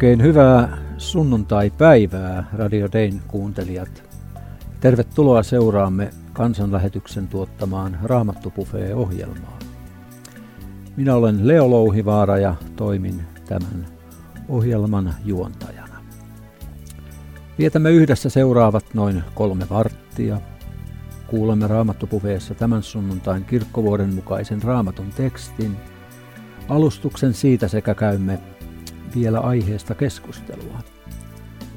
Oikein hyvää sunnuntai-päivää Radio Dayn kuuntelijat. Tervetuloa seuraamme kansanlähetyksen tuottamaan Raamattu-Buffet-ohjelmaa. Minä olen Leo Louhivaara ja toimin tämän ohjelman juontajana. Vietämme yhdessä seuraavat noin kolme varttia. Kuulemme Raamattu-Buffeessa tämän sunnuntain kirkkovuoden mukaisen raamatun tekstin, alustuksen siitä sekä käymme vielä aiheesta keskustelua.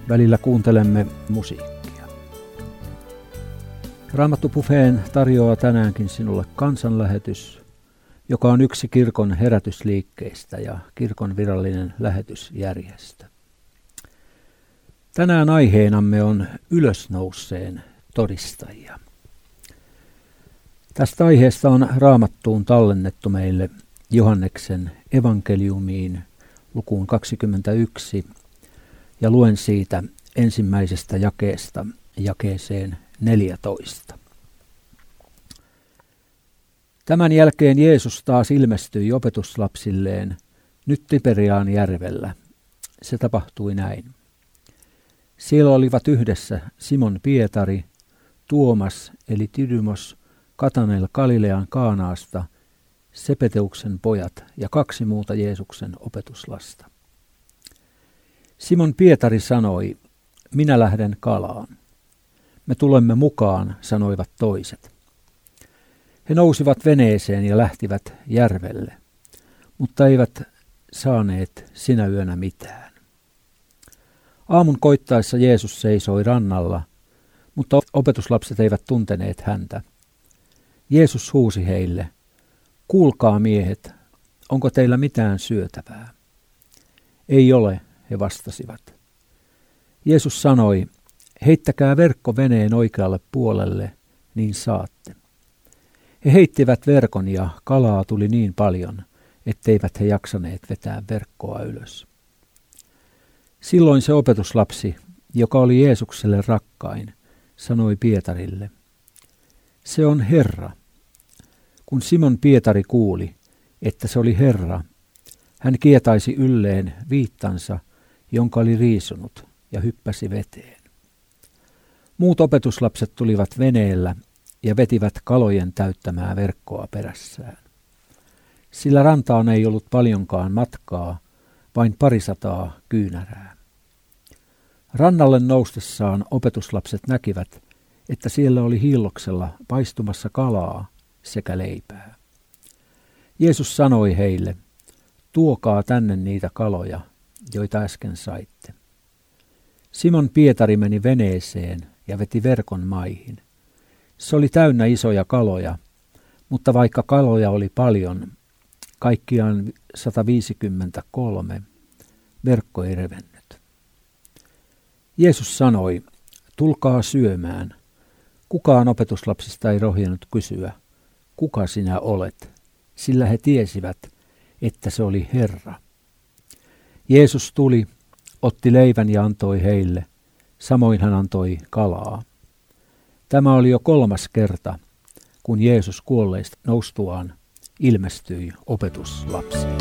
Välillä kuuntelemme musiikkia. Raamattu Buffeen tarjoaa tänäänkin sinulle kansanlähetys, joka on yksi kirkon herätysliikkeistä ja kirkon virallinen lähetysjärjestö. Tänään aiheenamme on ylösnouseen todistajia. Tästä aiheesta on raamattuun tallennettu meille Johanneksen evankeliumiin lukuun 21 ja luen siitä ensimmäisestä jakeesta jakeeseen 14. Tämän jälkeen Jeesus taas ilmestyi opetuslapsilleen nyt Tiberiaan järvellä. Se tapahtui näin. Siellä olivat yhdessä Simon Pietari, Tuomas eli Tydymos, Katanel Galilean Kaanaasta Sepeteuksen pojat ja kaksi muuta Jeesuksen opetuslasta. Simon Pietari sanoi, minä lähden kalaan. Me tulemme mukaan, sanoivat toiset. He nousivat veneeseen ja lähtivät järvelle, mutta eivät saaneet sinä yönä mitään. Aamun koittaessa Jeesus seisoi rannalla, mutta opetuslapset eivät tunteneet häntä. Jeesus huusi heille, Kuulkaa miehet, onko teillä mitään syötävää? Ei ole, he vastasivat. Jeesus sanoi, heittäkää verkko veneen oikealle puolelle, niin saatte. He heittivät verkon ja kalaa tuli niin paljon, etteivät he jaksaneet vetää verkkoa ylös. Silloin se opetuslapsi, joka oli Jeesukselle rakkain, sanoi Pietarille, se on Herra. Kun Simon Pietari kuuli, että se oli Herra, hän kietaisi ylleen viittansa, jonka oli riisunut, ja hyppäsi veteen. Muut opetuslapset tulivat veneellä ja vetivät kalojen täyttämää verkkoa perässään. Sillä rantaan ei ollut paljonkaan matkaa, vain parisataa kyynärää. Rannalle noustessaan opetuslapset näkivät, että siellä oli hiilloksella paistumassa kalaa, sekä leipää. Jeesus sanoi heille, tuokaa tänne niitä kaloja, joita äsken saitte. Simon Pietari meni veneeseen ja veti verkon maihin. Se oli täynnä isoja kaloja, mutta vaikka kaloja oli paljon, kaikkiaan 153, verkko ei revennyt. Jeesus sanoi, tulkaa syömään. Kukaan opetuslapsista ei rohjennut kysyä, kuka sinä olet, sillä he tiesivät, että se oli Herra. Jeesus tuli, otti leivän ja antoi heille, samoin hän antoi kalaa. Tämä oli jo kolmas kerta, kun Jeesus kuolleista noustuaan ilmestyi opetuslapsiin.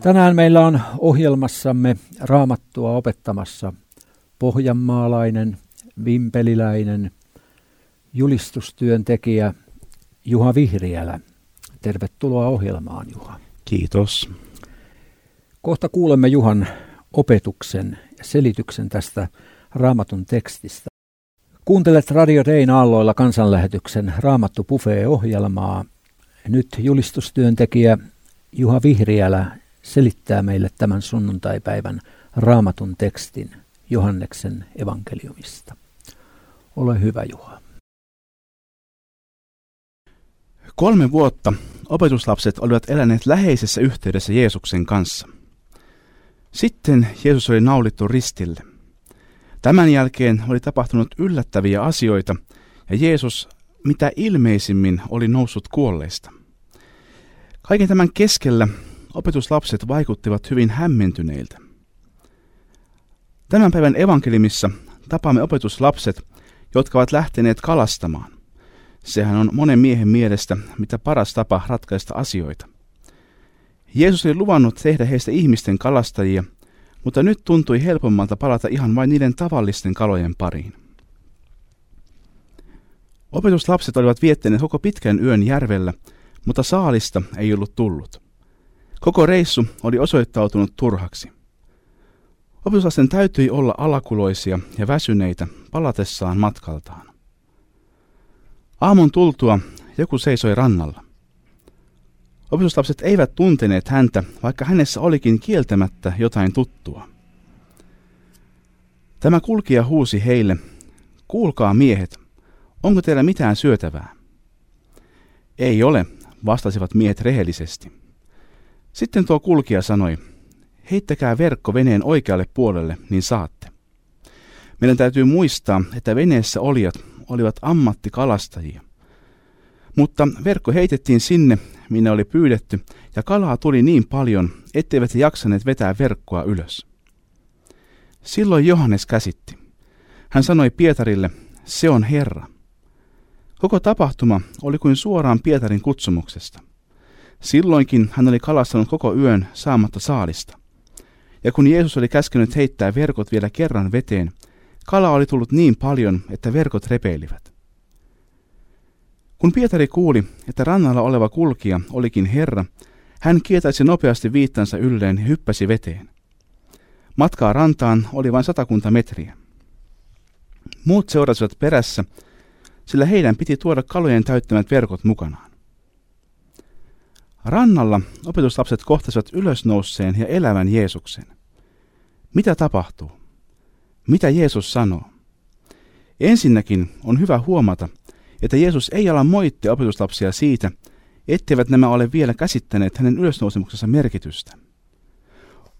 Tänään meillä on ohjelmassamme raamattua opettamassa pohjanmaalainen, vimpeliläinen julistustyöntekijä Juha Vihriälä. Tervetuloa ohjelmaan, Juha. Kiitos. Kohta kuulemme Juhan opetuksen ja selityksen tästä raamatun tekstistä. Kuuntelet Radio Rein aalloilla kansanlähetyksen Raamattu Buffet-ohjelmaa. Nyt julistustyöntekijä Juha Vihriälä selittää meille tämän sunnuntaipäivän raamatun tekstin. Johanneksen evankeliumista. Ole hyvä, Juha. Kolme vuotta opetuslapset olivat eläneet läheisessä yhteydessä Jeesuksen kanssa. Sitten Jeesus oli naulittu ristille. Tämän jälkeen oli tapahtunut yllättäviä asioita ja Jeesus mitä ilmeisimmin oli noussut kuolleista. Kaiken tämän keskellä opetuslapset vaikuttivat hyvin hämmentyneiltä. Tämän päivän evankelimissa tapaamme opetuslapset, jotka ovat lähteneet kalastamaan. Sehän on monen miehen mielestä mitä paras tapa ratkaista asioita. Jeesus oli luvannut tehdä heistä ihmisten kalastajia, mutta nyt tuntui helpommalta palata ihan vain niiden tavallisten kalojen pariin. Opetuslapset olivat viettäneet koko pitkän yön järvellä, mutta saalista ei ollut tullut. Koko reissu oli osoittautunut turhaksi. Opetuslasten täytyi olla alakuloisia ja väsyneitä palatessaan matkaltaan. Aamun tultua joku seisoi rannalla. Opetuslapset eivät tunteneet häntä, vaikka hänessä olikin kieltämättä jotain tuttua. Tämä kulkija huusi heille, kuulkaa miehet, onko teillä mitään syötävää? Ei ole, vastasivat miehet rehellisesti. Sitten tuo kulkija sanoi, heittäkää verkko veneen oikealle puolelle, niin saatte. Meidän täytyy muistaa, että veneessä olijat olivat ammattikalastajia. Mutta verkko heitettiin sinne, minne oli pyydetty, ja kalaa tuli niin paljon, etteivät he jaksaneet vetää verkkoa ylös. Silloin Johannes käsitti. Hän sanoi Pietarille, se on Herra. Koko tapahtuma oli kuin suoraan Pietarin kutsumuksesta. Silloinkin hän oli kalastanut koko yön saamatta saalista. Ja kun Jeesus oli käskenyt heittää verkot vielä kerran veteen, kala oli tullut niin paljon, että verkot repeilivät. Kun Pietari kuuli, että rannalla oleva kulkija olikin Herra, hän kietäisi nopeasti viittansa ylleen ja hyppäsi veteen. Matkaa rantaan oli vain satakunta metriä. Muut seurasivat perässä, sillä heidän piti tuoda kalojen täyttämät verkot mukanaan. Rannalla opetuslapset kohtasivat ylösnouseen ja elävän Jeesuksen. Mitä tapahtuu? Mitä Jeesus sanoo? Ensinnäkin on hyvä huomata, että Jeesus ei ala moittia opetuslapsia siitä, etteivät nämä ole vielä käsittäneet hänen ylösnousemuksensa merkitystä.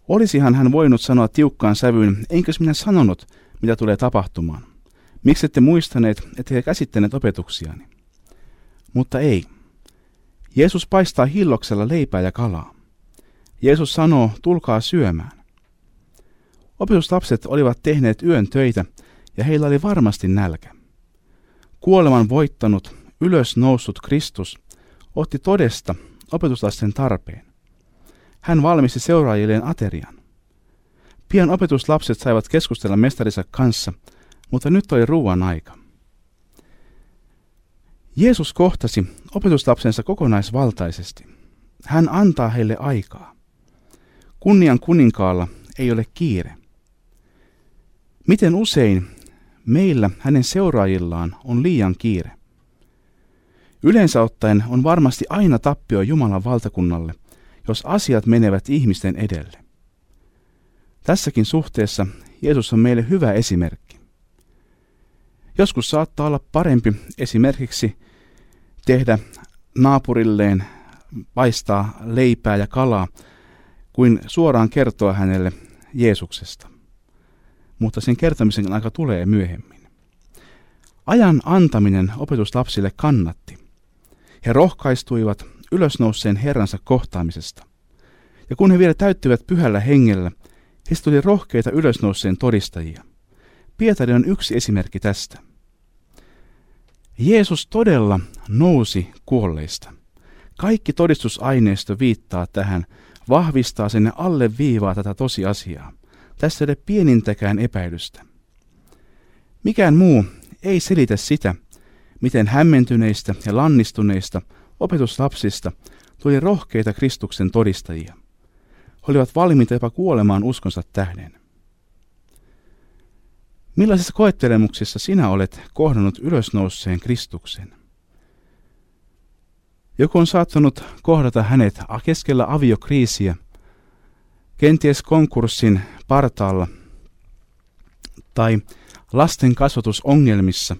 Olisihan hän voinut sanoa tiukkaan sävyyn, enkös minä sanonut, mitä tulee tapahtumaan. Miksi ette muistaneet, että he käsittäneet opetuksiani? Mutta ei. Jeesus paistaa hilloksella leipää ja kalaa. Jeesus sanoo, tulkaa syömään. Opetuslapset olivat tehneet yön töitä ja heillä oli varmasti nälkä. Kuoleman voittanut, ylös noussut Kristus otti todesta opetuslasten tarpeen. Hän valmisti seuraajilleen aterian. Pian opetuslapset saivat keskustella mestarinsa kanssa, mutta nyt oli ruuan aika. Jeesus kohtasi opetuslapsensa kokonaisvaltaisesti. Hän antaa heille aikaa. Kunnian kuninkaalla ei ole kiire. Miten usein meillä hänen seuraajillaan on liian kiire? Yleensä ottaen on varmasti aina tappio Jumalan valtakunnalle, jos asiat menevät ihmisten edelle. Tässäkin suhteessa Jeesus on meille hyvä esimerkki. Joskus saattaa olla parempi esimerkiksi tehdä naapurilleen paistaa leipää ja kalaa, kuin suoraan kertoa hänelle Jeesuksesta. Mutta sen kertomisen aika tulee myöhemmin. Ajan antaminen opetuslapsille kannatti. He rohkaistuivat ylösnouseen Herransa kohtaamisesta. Ja kun he vielä täyttyivät pyhällä hengellä, heistä tuli rohkeita ylösnouseen todistajia. Pietari on yksi esimerkki tästä. Jeesus todella nousi kuolleista. Kaikki todistusaineisto viittaa tähän, vahvistaa sen ja alleviivaa tätä tosiasiaa. Tässä ei ole pienintäkään epäilystä. Mikään muu ei selitä sitä, miten hämmentyneistä ja lannistuneista opetuslapsista tuli rohkeita Kristuksen todistajia. He olivat valmiita jopa kuolemaan uskonsa tähden. Millaisissa koettelemuksissa sinä olet kohdannut ylösnouseen Kristuksen? Joku on saattanut kohdata hänet keskellä aviokriisiä, kenties konkurssin partaalla tai lasten kasvatusongelmissa,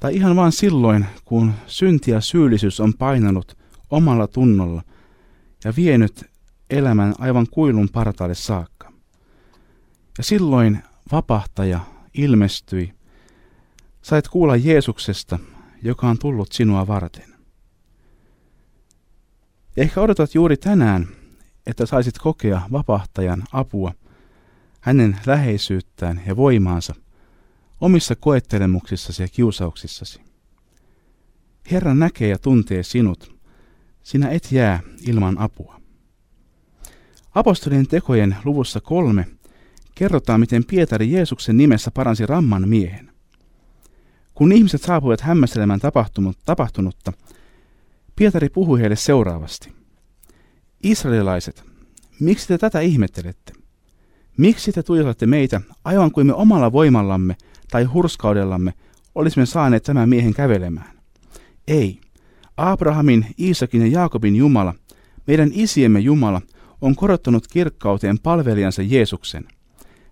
tai ihan vain silloin, kun synti ja syyllisyys on painanut omalla tunnolla ja vienyt elämän aivan kuilun partaalle saakka. Ja silloin vapahtaja ilmestyi. Sait kuulla Jeesuksesta, joka on tullut sinua varten. Ehkä odotat juuri tänään, että saisit kokea vapahtajan apua, hänen läheisyyttään ja voimaansa omissa koettelemuksissasi ja kiusauksissasi. Herra näkee ja tuntee sinut. Sinä et jää ilman apua. Apostolien tekojen luvussa kolme kerrotaan, miten Pietari Jeesuksen nimessä paransi ramman miehen. Kun ihmiset saapuivat hämmästelemään tapahtunutta, Pietari puhui heille seuraavasti. Israelilaiset, miksi te tätä ihmettelette? Miksi te tuijotatte meitä aivan kuin me omalla voimallamme tai hurskaudellamme olisimme saaneet tämän miehen kävelemään? Ei. Abrahamin, Iisakin ja Jaakobin Jumala, meidän isiemme Jumala, on korottanut kirkkauteen palvelijansa Jeesuksen.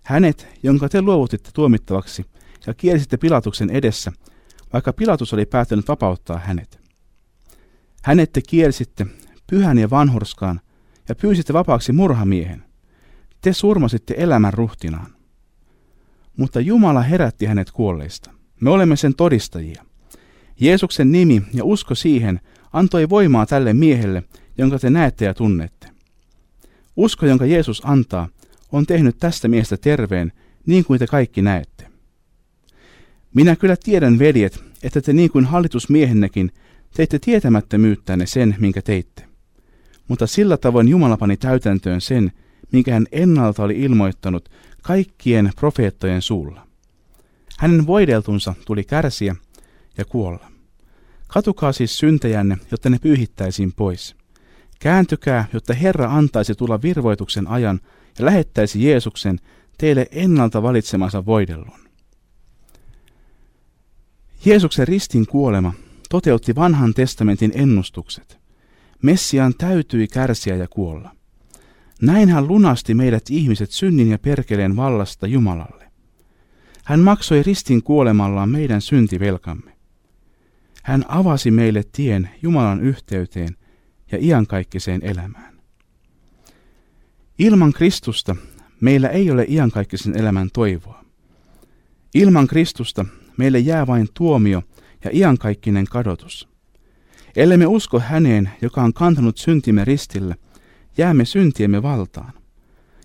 Hänet, jonka te luovutitte tuomittavaksi ja kielisitte Pilatuksen edessä, vaikka Pilatus oli päättänyt vapauttaa hänet. Hänet te kielsitte pyhän ja vanhurskaan ja pyysitte vapaaksi murhamiehen. Te surmasitte elämän ruhtinaan. Mutta Jumala herätti hänet kuolleista. Me olemme sen todistajia. Jeesuksen nimi ja usko siihen antoi voimaa tälle miehelle, jonka te näette ja tunnette. Usko, jonka Jeesus antaa, on tehnyt tästä miestä terveen, niin kuin te kaikki näette. Minä kyllä tiedän, veljet, että te niin kuin hallitusmiehennekin teitte tietämättömyyttänne sen, minkä teitte. Mutta sillä tavoin Jumala pani täytäntöön sen, minkä hän ennalta oli ilmoittanut kaikkien profeettojen suulla. Hänen voideltunsa tuli kärsiä ja kuolla. Katukaa siis syntejänne, jotta ne pyyhittäisiin pois. Kääntykää, jotta Herra antaisi tulla virvoituksen ajan ja lähettäisi Jeesuksen teille ennalta valitsemansa voidellun. Jeesuksen ristin kuolema toteutti vanhan testamentin ennustukset. Messiaan täytyi kärsiä ja kuolla. Näin hän lunasti meidät ihmiset synnin ja perkeleen vallasta Jumalalle. Hän maksoi ristin kuolemallaan meidän syntivelkamme. Hän avasi meille tien Jumalan yhteyteen ja iankaikkiseen elämään. Ilman Kristusta meillä ei ole iankaikkisen elämän toivoa. Ilman Kristusta meille jää vain tuomio ja iankaikkinen kadotus. Ellemme usko häneen, joka on kantanut syntimme ristillä, jäämme syntiemme valtaan,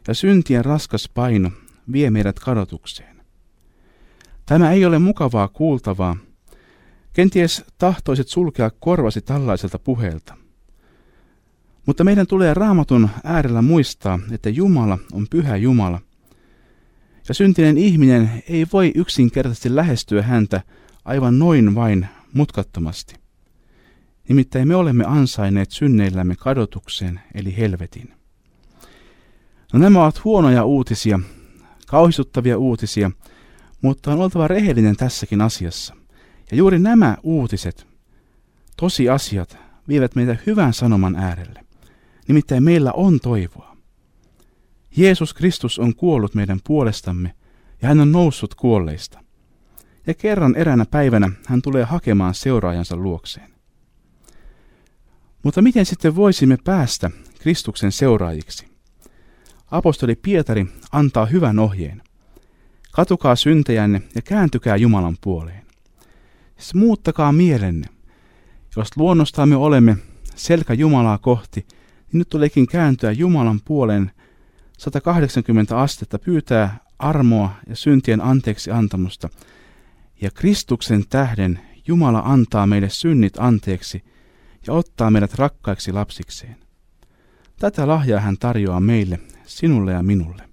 ja syntien raskas paino vie meidät kadotukseen. Tämä ei ole mukavaa kuultavaa. Kenties tahtoisit sulkea korvasi tällaiselta puheelta. Mutta meidän tulee raamatun äärellä muistaa, että Jumala on pyhä Jumala. Ja syntinen ihminen ei voi yksinkertaisesti lähestyä häntä aivan noin vain mutkattomasti. Nimittäin me olemme ansainneet synneillämme kadotuksen eli helvetin. No nämä ovat huonoja uutisia, kauhistuttavia uutisia, mutta on oltava rehellinen tässäkin asiassa. Ja juuri nämä uutiset, tosiasiat, vievät meitä hyvän sanoman äärelle. Nimittäin meillä on toivoa. Jeesus Kristus on kuollut meidän puolestamme ja hän on noussut kuolleista. Ja kerran eräänä päivänä hän tulee hakemaan seuraajansa luokseen. Mutta miten sitten voisimme päästä Kristuksen seuraajiksi? Apostoli Pietari antaa hyvän ohjeen. Katukaa syntejänne ja kääntykää Jumalan puoleen. Siis muuttakaa mielenne. Jos luonnostamme olemme selkä Jumalaa kohti, niin nyt tuleekin kääntyä Jumalan puoleen 180 astetta, pyytää armoa ja syntien anteeksi antamusta. Ja Kristuksen tähden Jumala antaa meille synnit anteeksi ja ottaa meidät rakkaiksi lapsikseen. Tätä lahjaa hän tarjoaa meille, sinulle ja minulle.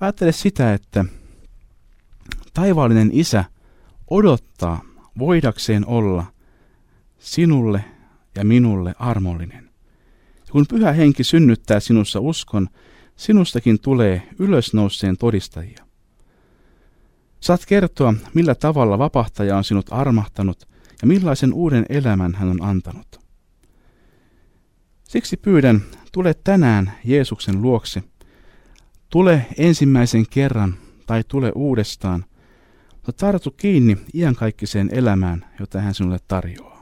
Ajattele sitä, että taivaallinen isä odottaa voidakseen olla sinulle ja minulle armollinen. Ja kun pyhä henki synnyttää sinussa uskon, sinustakin tulee ylösnouseen todistajia. Saat kertoa, millä tavalla vapahtaja on sinut armahtanut ja millaisen uuden elämän hän on antanut. Siksi pyydän, tule tänään Jeesuksen luokse. Tule ensimmäisen kerran tai tule uudestaan, mutta tartu kiinni iankaikkiseen elämään, jota hän sinulle tarjoaa.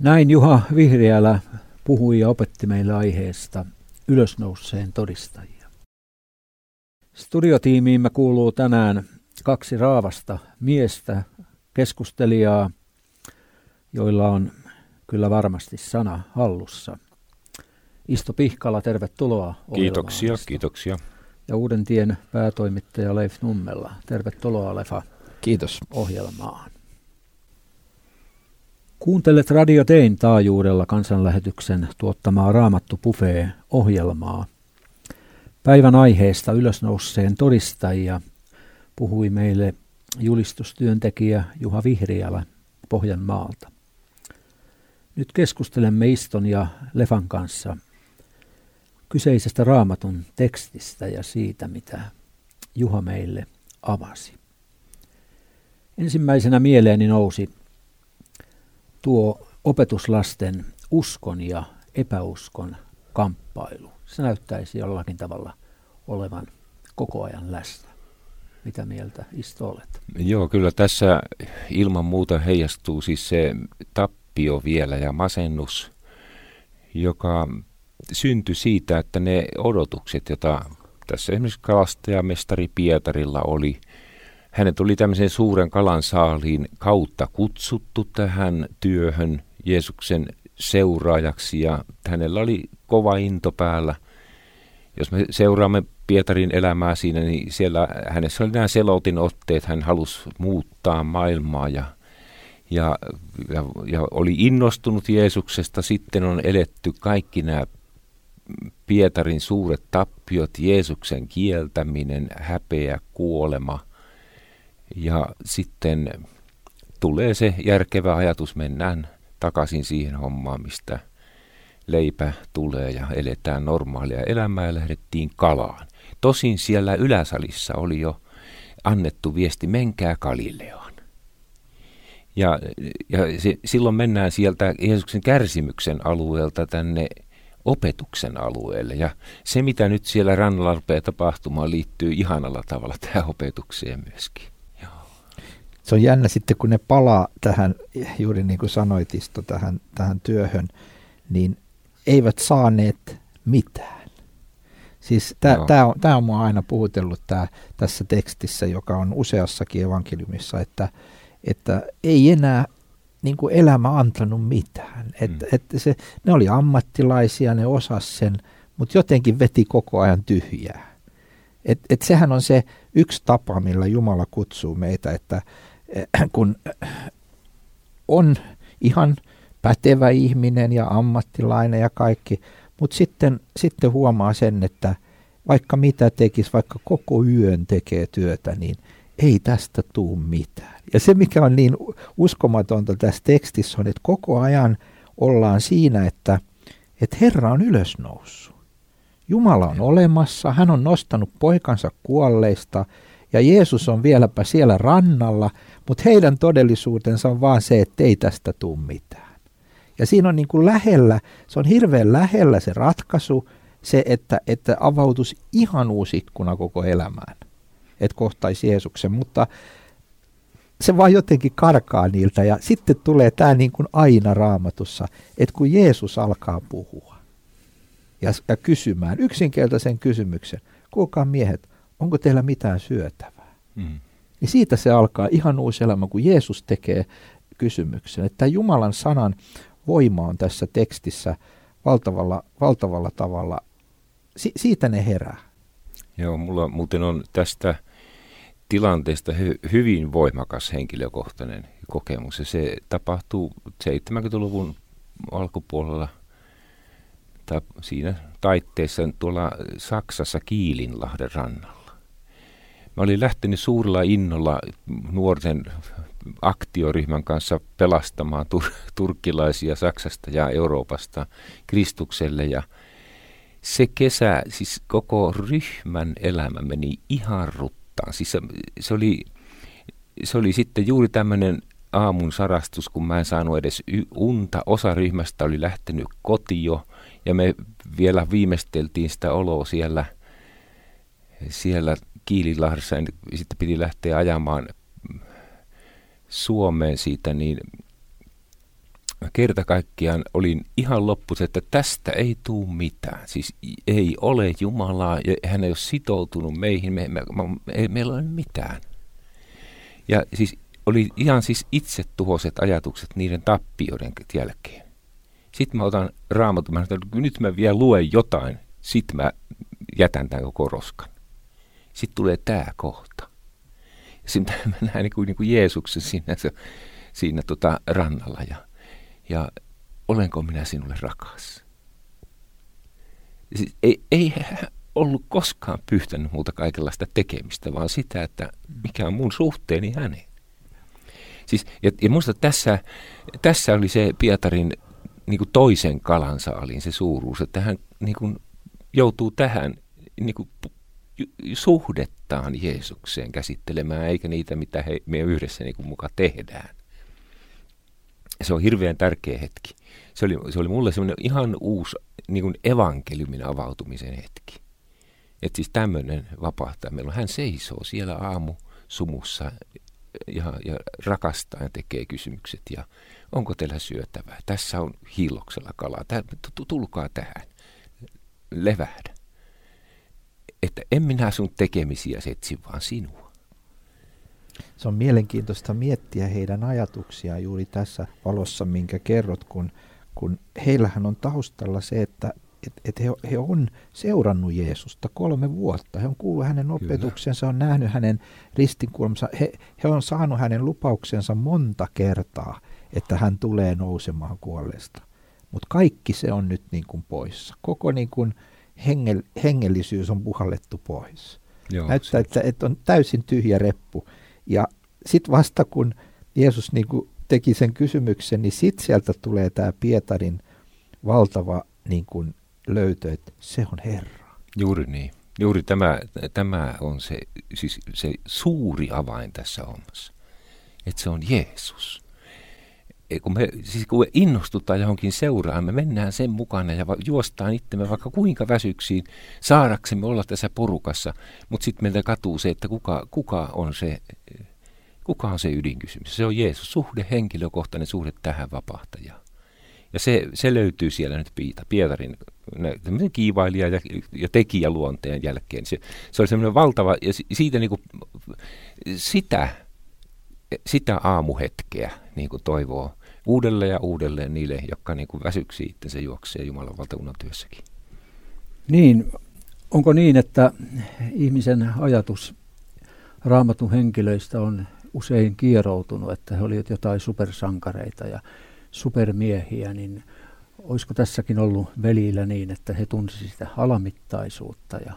Näin Juha Vihriälä puhui ja opetti meille aiheesta ylösnouseen todistajia. Studiotiimiimme kuuluu tänään kaksi raavasta miestä, keskustelijaa, joilla on kyllä varmasti sana hallussa. Isto Pihkala, tervetuloa Kiitoksia, kiitoksia. Ja Uuden tien päätoimittaja Leif Nummella, tervetuloa Lefa. Kiitos. Ohjelmaan. Kuuntelet Radio Tein taajuudella kansanlähetyksen tuottamaa Raamattu Pufee ohjelmaa. Päivän aiheesta ylösnouseen todistajia puhui meille julistustyöntekijä Juha Vihriälä Pohjanmaalta. Nyt keskustelemme Iston ja Lefan kanssa kyseisestä raamatun tekstistä ja siitä, mitä Juha meille avasi. Ensimmäisenä mieleeni nousi tuo opetuslasten uskon ja epäuskon kamppailu. Se näyttäisi jollakin tavalla olevan koko ajan läsnä. Mitä mieltä Isto olet? Joo, kyllä tässä ilman muuta heijastuu siis se tappio vielä ja masennus, joka syntyi siitä, että ne odotukset, joita tässä esimerkiksi kalastajamestari Pietarilla oli, hänet oli tämmöisen suuren kalan saaliin kautta kutsuttu tähän työhön Jeesuksen seuraajaksi ja hänellä oli kova into päällä. Jos me seuraamme Pietarin elämää siinä, niin siellä hänessä oli nämä selotin otteet, hän halusi muuttaa maailmaa ja, ja, ja, ja oli innostunut Jeesuksesta. Sitten on eletty kaikki nämä Pietarin suuret tappiot, Jeesuksen kieltäminen, häpeä, kuolema. Ja sitten tulee se järkevä ajatus, mennään takaisin siihen hommaan, mistä leipä tulee ja eletään normaalia elämää ja lähdettiin kalaan. Tosin siellä yläsalissa oli jo annettu viesti, menkää Galileaan. Ja, ja se, silloin mennään sieltä Jeesuksen kärsimyksen alueelta tänne opetuksen alueelle. Ja se, mitä nyt siellä rannalla rupeaa tapahtumaan, liittyy ihanalla tavalla tähän opetukseen myöskin. Se on jännä sitten, kun ne palaa tähän, juuri niin kuin sanoit Isto, tähän, tähän työhön, niin eivät saaneet mitään. Siis tämä on, tää on mua aina puhutellut tää, tässä tekstissä, joka on useassakin evankeliumissa, että, että ei enää niin kuin elämä antanut mitään. Et, mm. et se, ne oli ammattilaisia, ne osas sen, mutta jotenkin veti koko ajan tyhjää. Et, et sehän on se yksi tapa, millä Jumala kutsuu meitä, että kun on ihan pätevä ihminen ja ammattilainen ja kaikki, mutta sitten, sitten huomaa sen, että vaikka mitä tekisi, vaikka koko yön tekee työtä, niin ei tästä tuu mitään. Ja se, mikä on niin uskomatonta tässä tekstissä, on, että koko ajan ollaan siinä, että, että Herra on ylösnoussut. Jumala on olemassa, hän on nostanut poikansa kuolleista ja Jeesus on vieläpä siellä rannalla, mutta heidän todellisuutensa on vaan se, että ei tästä tule mitään. Ja siinä on niin kuin lähellä, se on hirveän lähellä se ratkaisu, se, että, että avautus ihan uusi ikkuna koko elämään, että kohtaisi Jeesuksen, mutta se vaan jotenkin karkaa niiltä ja sitten tulee tämä niin kuin aina raamatussa, että kun Jeesus alkaa puhua ja, ja kysymään yksinkertaisen kysymyksen, kuulkaa miehet, onko teillä mitään syötävää? Mm. Niin siitä se alkaa ihan uusi elämä, kun Jeesus tekee kysymyksen. Että Jumalan sanan voima on tässä tekstissä valtavalla, valtavalla tavalla. Si- siitä ne herää. Joo, mulla muuten on tästä tilanteesta hy- hyvin voimakas henkilökohtainen kokemus. Ja se tapahtuu 70-luvun alkupuolella tai siinä taitteessa tuolla Saksassa Kiilinlahden rannalla. Mä olin lähtenyt suurella innolla nuorten aktioryhmän kanssa pelastamaan tur- turkkilaisia Saksasta ja Euroopasta Kristukselle ja se kesä, siis koko ryhmän elämä meni ihan ruttaan. Siis se, se, oli, se oli sitten juuri tämmöinen aamun sarastus, kun mä en saanut edes unta. Osa ryhmästä oli lähtenyt kotio ja me vielä viimeisteltiin sitä oloa siellä, siellä Kiililahdessa. Sitten piti lähteä ajamaan Suomeen siitä, niin kerta kaikkiaan olin ihan loppus, että tästä ei tule mitään. Siis ei ole Jumalaa ja hän ei ole sitoutunut meihin, me, me, me, ei meillä ole mitään. Ja siis oli ihan siis itse tuhoiset ajatukset niiden tappioiden jälkeen. Sitten mä otan raamatun, mä sanon, että nyt mä vielä luen jotain, sitten mä jätän tämän koko roskan. Sitten tulee tämä kohta. Sitten mä näen niin kuin, niin kuin Jeesuksen siinä, siinä tota rannalla ja, ja olenko minä sinulle rakas. Siis ei, ei ollut koskaan pyytänyt muuta kaikenlaista tekemistä, vaan sitä, että mikä on mun suhteeni häneen. Siis, ja, ja minusta tässä, tässä oli se Pietarin niin kuin toisen kalansaaliin se suuruus, että hän niin kuin, joutuu tähän niin kuin, suhdettaan Jeesukseen käsittelemään, eikä niitä, mitä he, me yhdessä niin kuin, muka tehdään. Se on hirveän tärkeä hetki. Se oli, se oli mulle semmoinen ihan uusi niin kuin evankeliumin avautumisen hetki. Että siis tämmöinen vapahtaa. Meillä hän seisoo siellä aamu sumussa ja, ja rakastaa ja tekee kysymykset ja onko teillä syötävää? Tässä on hiiloksella kalaa. Tää, tulkaa tähän. Levähdä. Että en minä sun tekemisiä etsi, vaan sinua. Se on mielenkiintoista miettiä heidän ajatuksiaan juuri tässä valossa, minkä kerrot, kun, kun heillähän on taustalla se, että että et he, he on seurannut Jeesusta kolme vuotta. He on kuullut hänen opetuksensa, on nähnyt hänen ristinkulmansa. He, he on saanut hänen lupauksensa monta kertaa, että hän tulee nousemaan kuolleesta. Mutta kaikki se on nyt niin kuin poissa. Koko niin kuin hengel, hengellisyys on puhallettu pois. Joo, Näyttää, että, että on täysin tyhjä reppu. Ja sitten vasta kun Jeesus niin kuin teki sen kysymyksen, niin sitten sieltä tulee tämä Pietarin valtava niin kuin löytö, että se on Herra. Juuri niin. Juuri tämä, tämä on se, siis se suuri avain tässä hommassa. Että se on Jeesus. Kun me, siis kun me innostutaan johonkin seuraan, me mennään sen mukana ja juostaan itsemme vaikka kuinka väsyksiin saadaksemme olla tässä porukassa, mutta sitten meiltä katuu se, että kuka, kuka, on se, kuka on se ydinkysymys. Se on Jeesus, suhde, henkilökohtainen suhde tähän vapahtajaan. Ja se, se löytyy siellä nyt Piita, Pietarin kiivailija ja, ja tekijä luonteen jälkeen. Se, se oli semmoinen valtava, ja siitä niin kuin, sitä, sitä aamuhetkeä niin kuin toivoo uudelleen ja uudelleen niille, jotka niin kuin väsyksi itsensä juoksee Jumalan valtakunnan työssäkin. Niin, onko niin, että ihmisen ajatus raamatun henkilöistä on usein kieroutunut, että he olivat jotain supersankareita ja supermiehiä, niin olisiko tässäkin ollut velillä niin, että he tunsisivat sitä alamittaisuutta ja,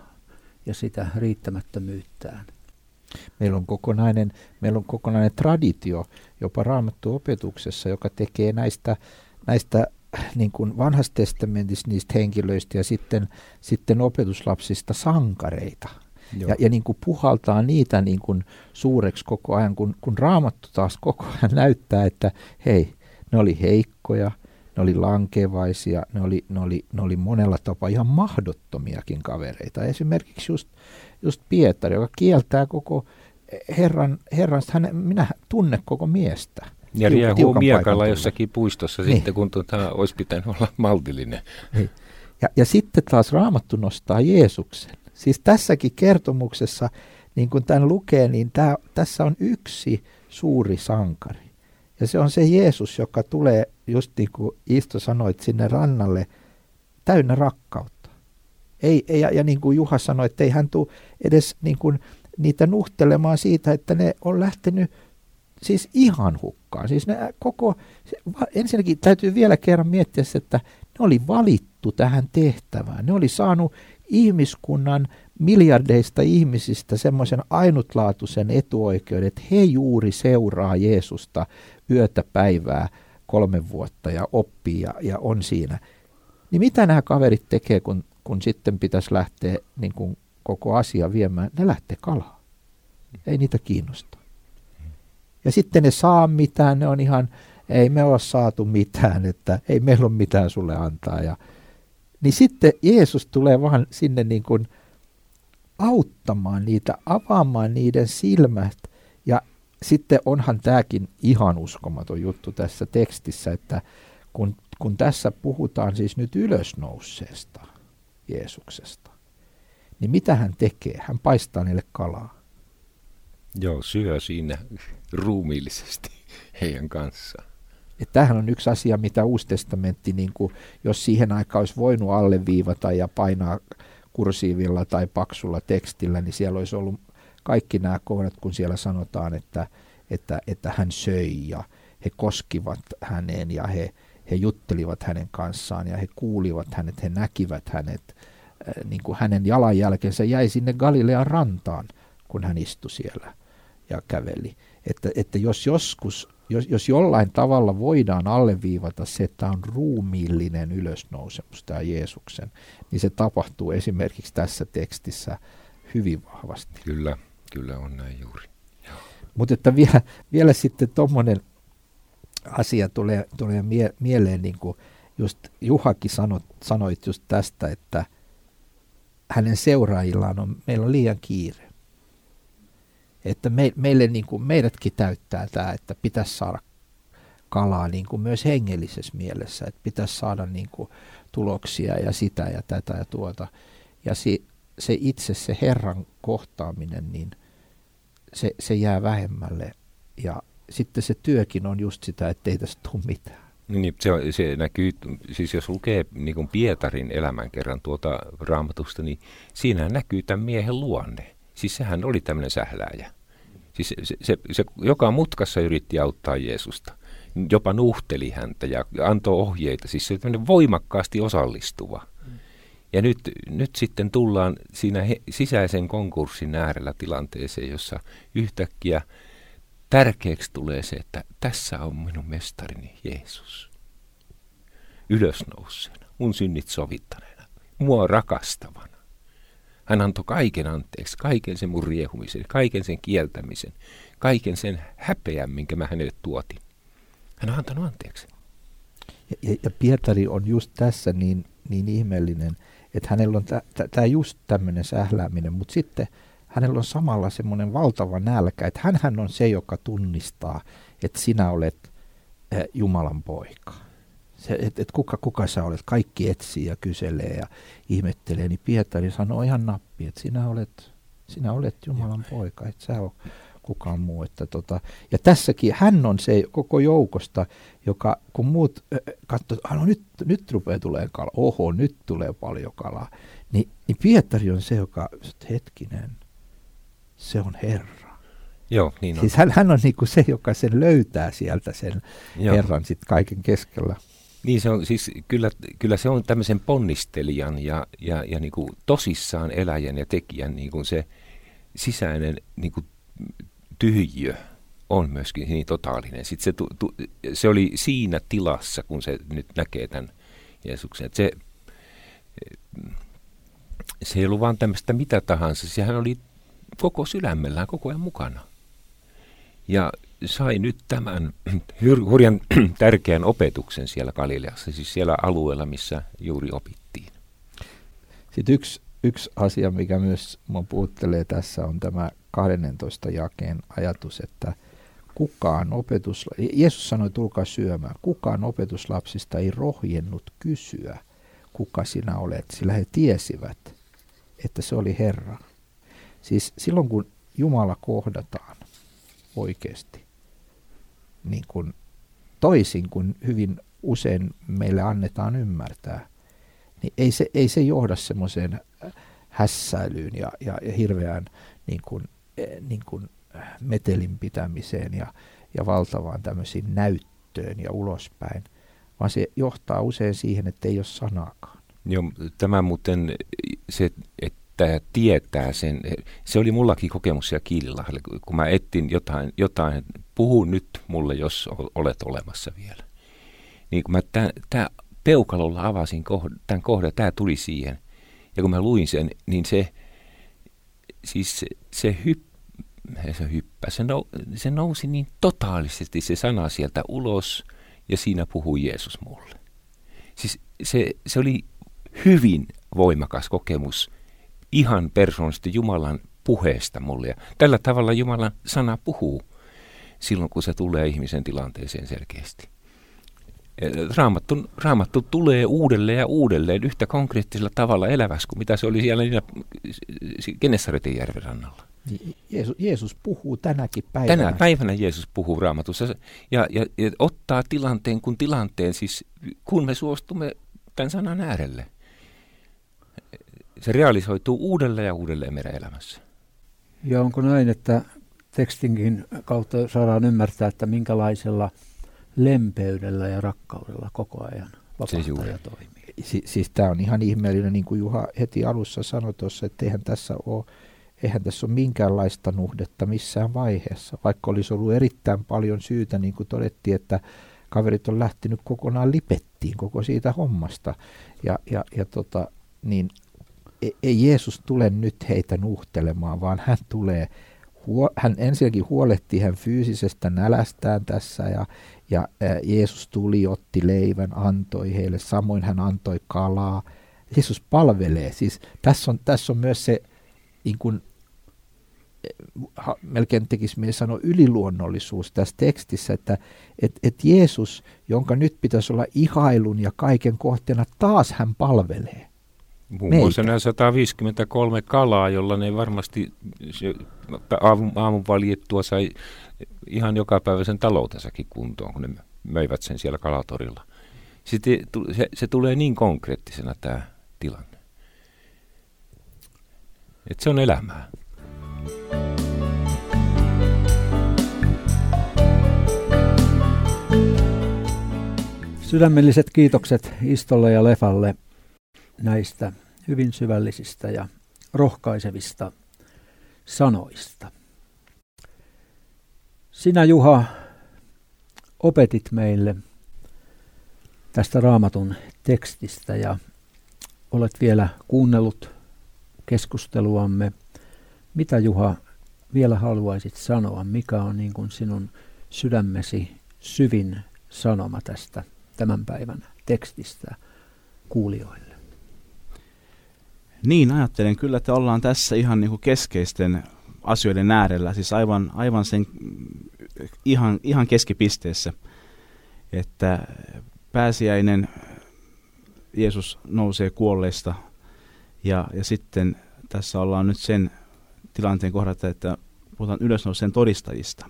ja sitä riittämättömyyttään? Meillä on kokonainen, meillä on kokonainen traditio jopa raamattu opetuksessa, joka tekee näistä, näistä niin kuin vanhassa testamentissa niistä henkilöistä ja sitten, sitten opetuslapsista sankareita. Joo. Ja, ja niin kuin puhaltaa niitä niin kuin suureksi koko ajan, kun, kun raamattu taas koko ajan näyttää, että hei, ne oli heikkoja, ne oli lankevaisia, ne oli, ne oli, ne oli monella tapaa ihan mahdottomiakin kavereita. Esimerkiksi just, just Pietari, joka kieltää koko Herran, herran hän, minä tunne koko miestä. Ja riehuu miekalla jossakin puistossa niin. sitten, kun tuota, olisi pitänyt olla maltillinen. Niin. Ja, ja sitten taas Raamattu nostaa Jeesuksen. Siis tässäkin kertomuksessa, niin kuin tämän lukee, niin tää, tässä on yksi suuri sankari. Ja se on se Jeesus, joka tulee, just niin kuin Isto sanoit, sinne rannalle täynnä rakkautta. Ei, ei, ja, ja niin kuin Juha sanoi, että ei hän tule edes niin kuin niitä nuhtelemaan siitä, että ne on lähtenyt siis ihan hukkaan. Siis ne koko, ensinnäkin täytyy vielä kerran miettiä että ne oli valittu tähän tehtävään. Ne oli saanut ihmiskunnan miljardeista ihmisistä semmoisen ainutlaatuisen etuoikeuden, että he juuri seuraa Jeesusta yötä päivää kolme vuotta ja oppii ja, ja on siinä. Niin mitä nämä kaverit tekee, kun, kun sitten pitäisi lähteä niin kuin koko asia viemään? Ne lähtee kalaa. Ei niitä kiinnosta. Ja sitten ne saa mitään, ne on ihan, ei me ole saatu mitään, että ei meillä ole mitään sulle antaa. Ja, niin sitten Jeesus tulee vaan sinne niin kuin auttamaan niitä, avaamaan niiden silmät ja sitten onhan tämäkin ihan uskomaton juttu tässä tekstissä, että kun, kun tässä puhutaan siis nyt ylösnouseesta Jeesuksesta, niin mitä hän tekee? Hän paistaa niille kalaa. Joo, syö siinä ruumiillisesti heidän kanssaan. Että tämähän on yksi asia, mitä Uusi testamentti, niin kuin, jos siihen aikaan olisi voinut alleviivata ja painaa kursiivilla tai paksulla tekstillä, niin siellä olisi ollut kaikki nämä kohdat, kun siellä sanotaan, että, että, että hän söi ja he koskivat häneen ja he, he juttelivat hänen kanssaan ja he kuulivat hänet, he näkivät hänet. Äh, niin kuin hänen jalanjälkensä jäi sinne Galilean rantaan, kun hän istui siellä ja käveli. Että, että jos joskus, jos, jos jollain tavalla voidaan alleviivata se, että on ruumiillinen ylösnousemus, tämä Jeesuksen, niin se tapahtuu esimerkiksi tässä tekstissä hyvin vahvasti. Kyllä, kyllä on näin juuri. Mutta että vielä, vielä sitten tuommoinen asia tulee, tulee mie- mieleen, niin kuin just Juhakin sanot, sanoit just tästä, että hänen seuraajillaan on, meillä on liian kiire. Että me, meille niin kuin, meidätkin täyttää tämä, että pitäisi saada kalaa niin kuin myös hengellisessä mielessä, että pitäisi saada niin kuin tuloksia ja sitä ja tätä ja tuota. Ja se, se itse se Herran kohtaaminen, niin se, se jää vähemmälle ja sitten se työkin on just sitä, että ei tästä tule mitään. Niin, se, se näkyy, siis jos lukee niin kuin Pietarin elämän kerran tuota raamatusta, niin siinä näkyy tämän miehen luonne. Siis sehän oli tämmöinen sählääjä. Siis se, se, se, se joka mutkassa yritti auttaa Jeesusta. Jopa nuhteli häntä ja antoi ohjeita. Siis se on voimakkaasti osallistuva. Ja nyt, nyt sitten tullaan siinä he, sisäisen konkurssin äärellä tilanteeseen, jossa yhtäkkiä – tärkeäksi tulee se, että tässä on minun mestarini Jeesus. Ylösnouseena, mun synnit sovittaneena, mua rakastavana. Hän antoi kaiken anteeksi, kaiken sen mun riehumisen, kaiken sen kieltämisen, kaiken sen häpeän, minkä mä hänelle tuotin. Hän on antanut anteeksi. Ja, ja, ja Pietari on just tässä niin, niin ihmeellinen, että hänellä on tämä just tämmöinen sählääminen, mutta sitten – hänellä on samalla semmoinen valtava nälkä, että hän on se, joka tunnistaa, että sinä olet eh, Jumalan poika. Se, että et kuka, kuka sä olet, kaikki etsii ja kyselee ja ihmettelee, niin Pietari sanoo ihan nappi, että sinä olet, sinä olet Jumalan poika, että sä ole kukaan muu. Että tota, ja tässäkin hän on se koko joukosta, joka kun muut katsovat, no nyt, nyt rupeaa tulee kalaa, oho, nyt tulee paljon kalaa, niin, niin Pietari on se, joka, hetkinen, se on Herra. Joo, niin on. Siis hän, hän on niin kuin se, joka sen löytää sieltä sen Joo. Herran sitten kaiken keskellä. Niin se on siis, kyllä, kyllä se on tämmöisen ponnistelijan ja, ja, ja niin kuin tosissaan eläjän ja tekijän niin kuin se sisäinen niin kuin tyhjiö on myöskin niin totaalinen. Sitten se, tu, tu, se oli siinä tilassa, kun se nyt näkee tämän Jeesuksen. Että se, se ei ollut vaan tämmöistä mitä tahansa. Sehän oli koko sydämellään koko ajan mukana. Ja sai nyt tämän hurjan tärkeän opetuksen siellä Galileassa, siis siellä alueella, missä juuri opittiin. Sitten yksi, yksi asia, mikä myös minua puuttelee tässä, on tämä 12 jakeen ajatus, että kukaan opetus, Jeesus sanoi, tulkaa syömään, kukaan opetuslapsista ei rohjennut kysyä, kuka sinä olet, sillä he tiesivät, että se oli Herra. Siis silloin kun Jumala kohdataan oikeasti, niin kuin toisin kuin hyvin usein meille annetaan ymmärtää, niin ei se, ei se johda semmoiseen hässäilyyn ja, ja, ja hirveään niin kuin, eh, niin kuin metelin pitämiseen ja, ja valtavaan tämmöisiin näyttöön ja ulospäin, vaan se johtaa usein siihen, että ei ole sanaakaan. Joo, tämä muuten, se, että että tietää sen. Se oli mullakin kokemus siellä Kiililahdella, kun mä ettin jotain, jotain puhu nyt mulle, jos olet olemassa vielä. Niin kun mä tämä peukalolla avasin kohd, tämän kohdan, tämä tuli siihen. Ja kun mä luin sen, niin se, siis se, se, hypp, se hyppä, se, nou, se nousi niin totaalisesti se sana sieltä ulos, ja siinä puhui Jeesus mulle. Siis se, se oli hyvin voimakas kokemus ihan persoonallisesti Jumalan puheesta mulle. Ja tällä tavalla Jumalan sana puhuu silloin, kun se tulee ihmisen tilanteeseen selkeästi. Raamattu, raamattu tulee uudelleen ja uudelleen yhtä konkreettisella tavalla elävässä kuin mitä se oli siellä Genessaretin järven rannalla. Niin Jeesus, Jeesus puhuu tänäkin päivänä. Tänä päivänä Jeesus puhuu raamatussa ja, ja, ja ottaa tilanteen kun tilanteen, siis kun me suostumme tämän sanan äärelle. Se realisoituu uudelleen ja uudelleen meidän elämässä. Ja onko näin, että tekstinkin kautta saadaan ymmärtää, että minkälaisella lempeydellä ja rakkaudella koko ajan vapahtaja toimii. Si- siis tämä on ihan ihmeellinen, niin kuin Juha heti alussa sanoi tuossa, että eihän tässä ole eihän tässä ole minkäänlaista nuhdetta missään vaiheessa, vaikka olisi ollut erittäin paljon syytä, niin kuin todettiin, että kaverit on lähtenyt kokonaan lipettiin koko siitä hommasta. Ja, ja, ja tota, niin ei Jeesus tule nyt heitä nuhtelemaan, vaan hän tulee, hän ensinnäkin huolehtii hän fyysisestä nälästään tässä ja, ja Jeesus tuli, otti leivän, antoi heille, samoin hän antoi kalaa. Jeesus palvelee, siis tässä on, tässä on myös se niin kuin melkein tekisi mieli sanoa yliluonnollisuus tässä tekstissä, että et, et Jeesus, jonka nyt pitäisi olla ihailun ja kaiken kohteena, taas hän palvelee. Muun muassa nämä 153 kalaa, jolla ne varmasti aamun, aamun valjettua sai ihan jokapäiväisen taloutensakin kuntoon, kun ne möivät sen siellä kalatorilla. Sitten se, se tulee niin konkreettisena tämä tilanne. Että se on elämää. Sydämelliset kiitokset Istolle ja Lefalle näistä hyvin syvällisistä ja rohkaisevista sanoista. Sinä Juha opetit meille tästä raamatun tekstistä ja olet vielä kuunnellut keskusteluamme. Mitä Juha vielä haluaisit sanoa? Mikä on niin kuin sinun sydämesi syvin sanoma tästä tämän päivän tekstistä kuulijoille? Niin, ajattelen kyllä, että ollaan tässä ihan niin kuin keskeisten asioiden äärellä, siis aivan, aivan sen ihan, ihan keskipisteessä, että pääsiäinen Jeesus nousee kuolleista ja, ja sitten tässä ollaan nyt sen tilanteen kohdalla, että puhutaan ylösnouseen todistajista.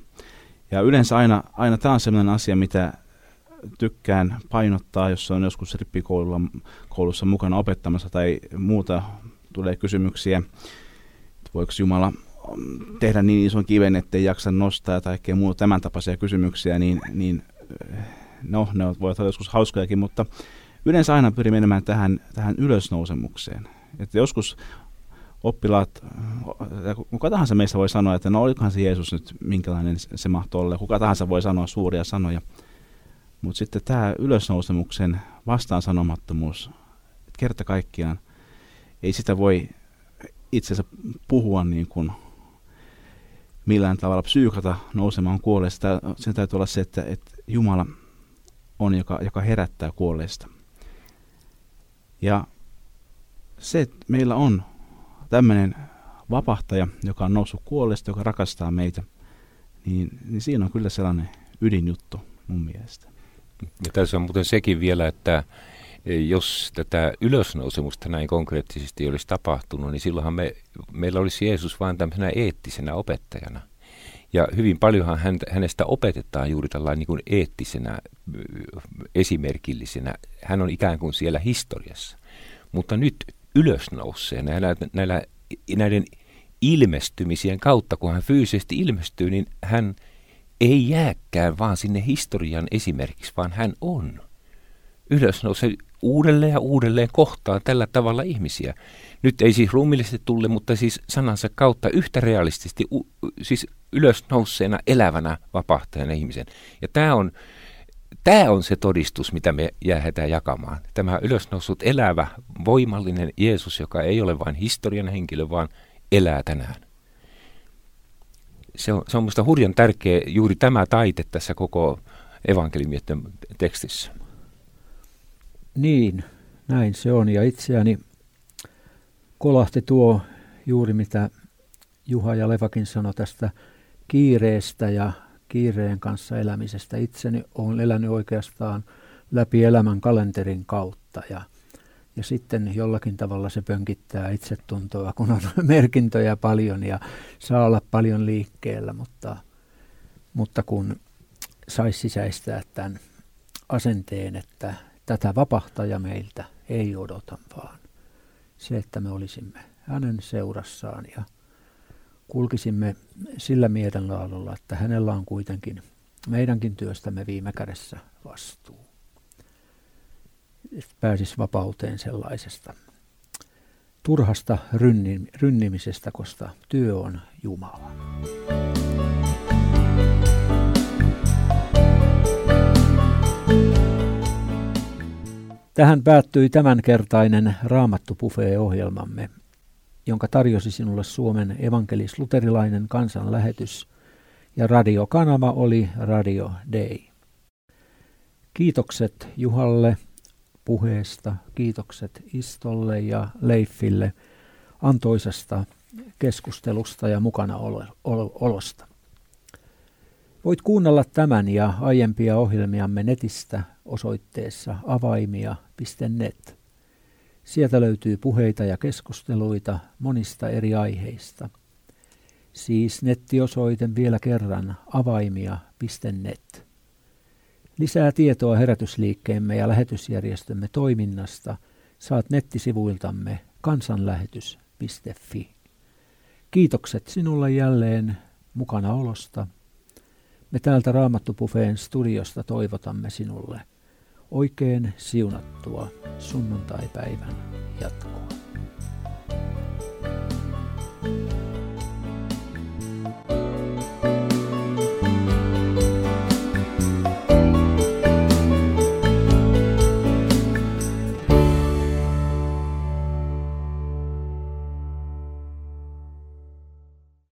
Ja yleensä aina, aina tämä on sellainen asia, mitä tykkään painottaa, jos on joskus rippikoululla koulussa mukana opettamassa tai muuta tulee kysymyksiä, että voiko Jumala tehdä niin ison kiven, ettei jaksa nostaa tai kaikkea muuta tämän tapaisia kysymyksiä, niin, niin no, ne voivat olla joskus hauskojakin, mutta yleensä aina pyrin menemään tähän, tähän ylösnousemukseen. Että joskus oppilaat, kuka tahansa meistä voi sanoa, että no olikohan se Jeesus nyt, minkälainen se mahtoi olla. Kuka tahansa voi sanoa suuria sanoja. Mutta sitten tämä ylösnousemuksen vastaansanomattomuus, että kerta kaikkiaan ei sitä voi itsensä puhua niin kuin millään tavalla psyykata nousemaan kuolleesta. Sen täytyy olla se, että, että Jumala on, joka, joka herättää kuolleesta. Ja se, että meillä on tämmöinen vapahtaja, joka on noussut kuolleesta, joka rakastaa meitä, niin, niin siinä on kyllä sellainen ydinjuttu mun mielestä. Ja tässä on muuten sekin vielä, että jos tätä ylösnousemusta näin konkreettisesti olisi tapahtunut, niin silloinhan me, meillä olisi Jeesus vain tämmöisenä eettisenä opettajana. Ja hyvin paljonhan hänestä opetetaan juuri tällainen niin kuin eettisenä, esimerkillisenä. Hän on ikään kuin siellä historiassa. Mutta nyt ylösnousseen näillä, näillä, näiden ilmestymisien kautta, kun hän fyysisesti ilmestyy, niin hän ei jääkään vaan sinne historian esimerkiksi, vaan hän on. Ylösnouse uudelleen ja uudelleen kohtaan tällä tavalla ihmisiä. Nyt ei siis ruumillisesti tulle, mutta siis sanansa kautta yhtä realistisesti, u, siis ylösnouseena elävänä vapahtajana ihmisen. Ja tämä on, tämä on se todistus, mitä me jäädään jakamaan. Tämä ylösnoussut elävä, voimallinen Jeesus, joka ei ole vain historian henkilö, vaan elää tänään se on, se on minusta hurjan tärkeä juuri tämä taite tässä koko evankeliumien tekstissä. Niin, näin se on. Ja itseäni kolahti tuo juuri mitä Juha ja Levakin sanoi tästä kiireestä ja kiireen kanssa elämisestä. Itseni olen elänyt oikeastaan läpi elämän kalenterin kautta ja ja sitten jollakin tavalla se pönkittää itsetuntoa, kun on merkintöjä paljon ja saa olla paljon liikkeellä, mutta, mutta kun saisi sisäistää tämän asenteen, että tätä vapahtaja meiltä ei odota, vaan se, että me olisimme hänen seurassaan ja kulkisimme sillä mielenlaadulla, että hänellä on kuitenkin meidänkin työstämme viime kädessä vastuu. Pääsisi vapauteen sellaisesta turhasta rynnimisestä, koska työ on Jumala. Tähän päättyi tämänkertainen Raamattu-Buffet-ohjelmamme, jonka tarjosi sinulle Suomen evankelis-luterilainen kansanlähetys, ja radiokanava oli Radio Day. Kiitokset Juhalle puheesta, kiitokset Istolle ja Leifille antoisesta keskustelusta ja mukana olosta. Voit kuunnella tämän ja aiempia ohjelmiamme netistä osoitteessa avaimia.net. Sieltä löytyy puheita ja keskusteluita monista eri aiheista. Siis nettiosoite vielä kerran avaimia.net. Lisää tietoa herätysliikkeemme ja lähetysjärjestömme toiminnasta saat nettisivuiltamme kansanlähetys.fi. Kiitokset sinulle jälleen mukana olosta. Me täältä Raamattupufeen studiosta toivotamme sinulle oikein siunattua sunnuntaipäivän jatkoa.